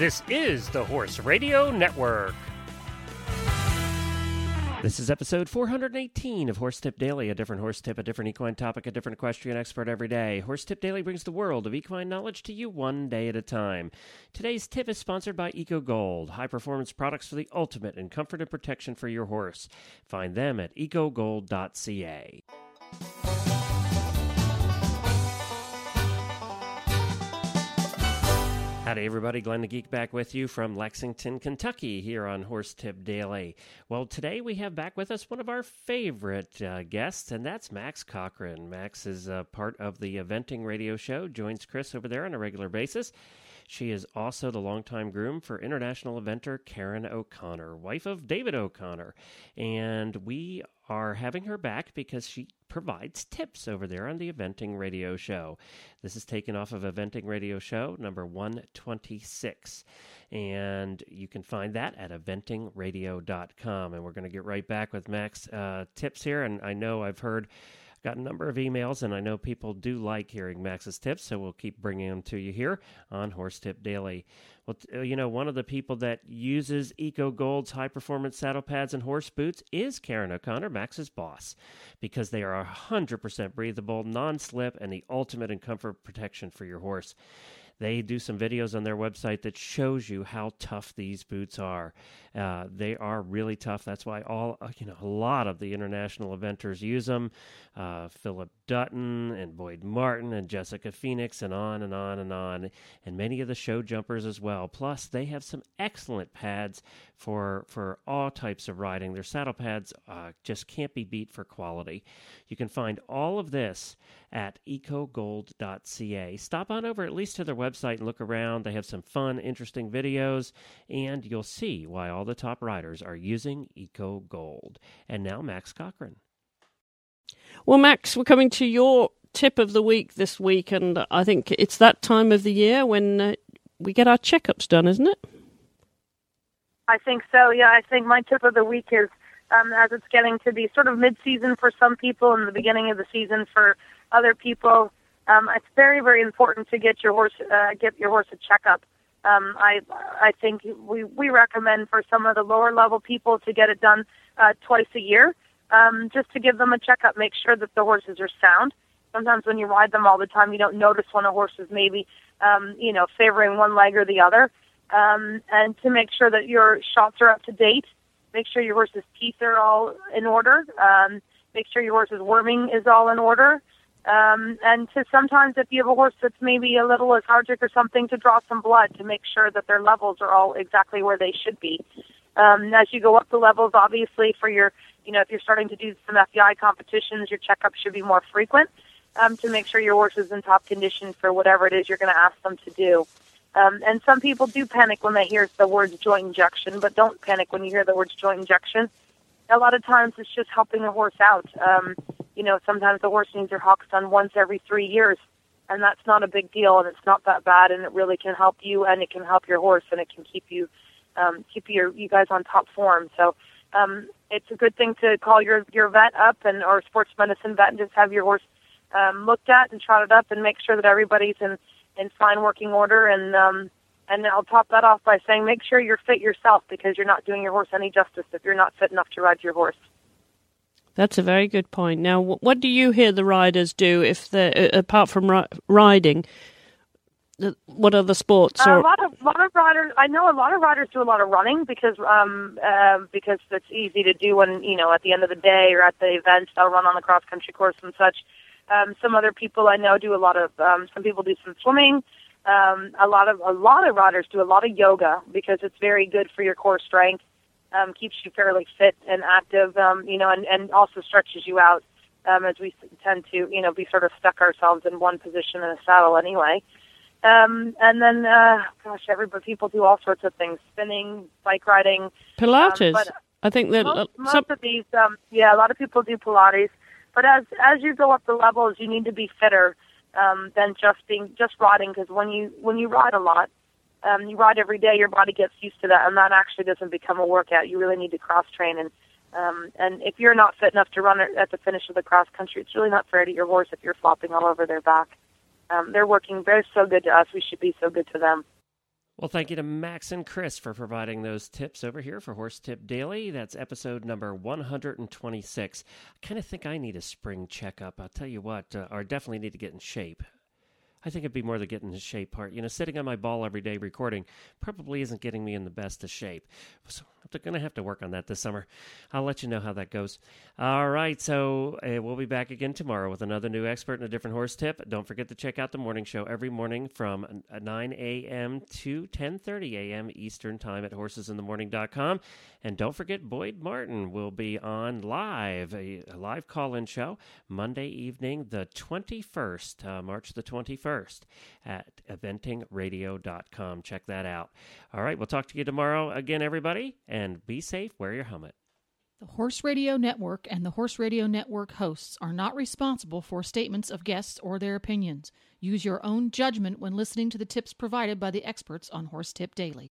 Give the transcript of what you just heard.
This is the Horse Radio Network. This is episode 418 of Horse Tip Daily, a different horse tip, a different equine topic, a different equestrian expert every day. Horse Tip Daily brings the world of equine knowledge to you one day at a time. Today's tip is sponsored by Eco Gold, high performance products for the ultimate in comfort and protection for your horse. Find them at ecogold.ca. Howdy, everybody. Glenn the Geek back with you from Lexington, Kentucky, here on Horse Tip Daily. Well, today we have back with us one of our favorite uh, guests, and that's Max Corcoran. Max is uh, part of the Eventing Radio Show, joins Chris over there on a regular basis. She is also the longtime groom for international eventer Karen O'Connor, wife of David O'Connor. And we are having her back because she provides tips over there on the Eventing Radio Show. This is taken off of Eventing Radio Show number 126. And you can find that at eventingradio.com. And we're going to get right back with Max uh, tips here. And I know I've heard got a number of emails, and I know people do like hearing Max's tips, so we'll keep bringing them to you here on Horse Tip Daily. Well, uh, you know, one of the people that uses Eco Gold's high performance saddle pads and horse boots is Karen O'Connor, Max's boss, because they are 100% breathable, non slip, and the ultimate in comfort protection for your horse. They do some videos on their website that shows you how tough these boots are. Uh, they are really tough. That's why all uh, you know a lot of the international eventers use them. Uh, Philip Dutton and Boyd Martin and Jessica Phoenix and on and on and on, and many of the show jumpers as well. Plus, they have some excellent pads for for all types of riding. Their saddle pads uh, just can't be beat for quality. You can find all of this at ecogold.ca. Stop on over at least to their website and look around. They have some fun, interesting videos, and you'll see why all the top riders are using Eco Gold. And now, Max Corcoran. Well, Max, we're coming to your tip of the week this week, and I think it's that time of the year when uh, we get our checkups done, isn't it? I think so. Yeah, I think my tip of the week is um, as it's getting to be sort of mid-season for some people and the beginning of the season for other people. Um, it's very, very important to get your horse uh, get your horse a checkup. Um, I I think we we recommend for some of the lower level people to get it done uh, twice a year, um, just to give them a checkup, make sure that the horses are sound. Sometimes when you ride them all the time, you don't notice when a horse is maybe um, you know favoring one leg or the other, um, and to make sure that your shots are up to date. Make sure your horse's teeth are all in order. Um, make sure your horse's worming is all in order. Um, and to sometimes, if you have a horse that's maybe a little lethargic or something, to draw some blood to make sure that their levels are all exactly where they should be. Um, as you go up the levels, obviously, for your, you know, if you're starting to do some FEI competitions, your checkup should be more frequent um, to make sure your horse is in top condition for whatever it is you're going to ask them to do. Um, and some people do panic when they hear the words joint injection, but don't panic when you hear the words joint injection. A lot of times it's just helping a horse out. Um, you know, sometimes the horse needs their hocks done once every three years, and that's not a big deal, and it's not that bad, and it really can help you, and it can help your horse, and it can keep you, um, keep your you guys on top form. So um, it's a good thing to call your your vet up and or sports medicine vet and just have your horse um, looked at and trotted up and make sure that everybody's in in fine working order and um, and I'll top that off by saying make sure you're fit yourself because you're not doing your horse any justice if you're not fit enough to ride your horse. That's a very good point. Now, what do you hear the riders do if they apart from ri- riding? What other sports? Or... Uh, a lot of lot of riders. I know a lot of riders do a lot of running because um uh, because it's easy to do when you know at the end of the day or at the event they'll run on the cross country course and such. Um, some other people I know do a lot of. Um, some people do some swimming. Um, a lot of a lot of riders do a lot of yoga because it's very good for your core strength um, keeps you fairly fit and active, um, you know, and, and also stretches you out um, as we tend to, you know, be sort of stuck ourselves in one position in a saddle anyway. Um, and then, uh, gosh, everybody, people do all sorts of things: spinning, bike riding, Pilates. Um, but I think that most, uh, most some... of these, um, yeah, a lot of people do Pilates. But as as you go up the levels, you need to be fitter um, than just being just riding because when you when you ride a lot, um, you ride every day, your body gets used to that, and that actually doesn't become a workout. You really need to cross train, and um, and if you're not fit enough to run at the finish of the cross country, it's really not fair to your horse if you're flopping all over their back. Um, they're working. They're so good to us. We should be so good to them. Well, thank you to Max and Chris for providing those tips over here for Horse Tip Daily. That's episode number 126. I kind of think I need a spring checkup. I'll tell you what, uh, or definitely need to get in shape. I think it'd be more the getting in shape part. You know, sitting on my ball every day recording probably isn't getting me in the best of shape. So I'm going to have to work on that this summer. I'll let you know how that goes. All right, so uh, we'll be back again tomorrow with another new expert and a different horse tip. Don't forget to check out the morning show every morning from 9 a.m. to 10:30 a.m. Eastern Time at horsesinthemorning.com. And don't forget Boyd Martin will be on live, a, live call-in show Monday evening, the 21st, uh, March the 21st at eventingradio.com. Check that out. All right, we'll talk to you tomorrow again, everybody, and be safe. Wear your helmet. The Horse Radio Network and the Horse Radio Network hosts are not responsible for statements of guests or their opinions. Use your own judgment when listening to the tips provided by the experts on Horse Tip Daily.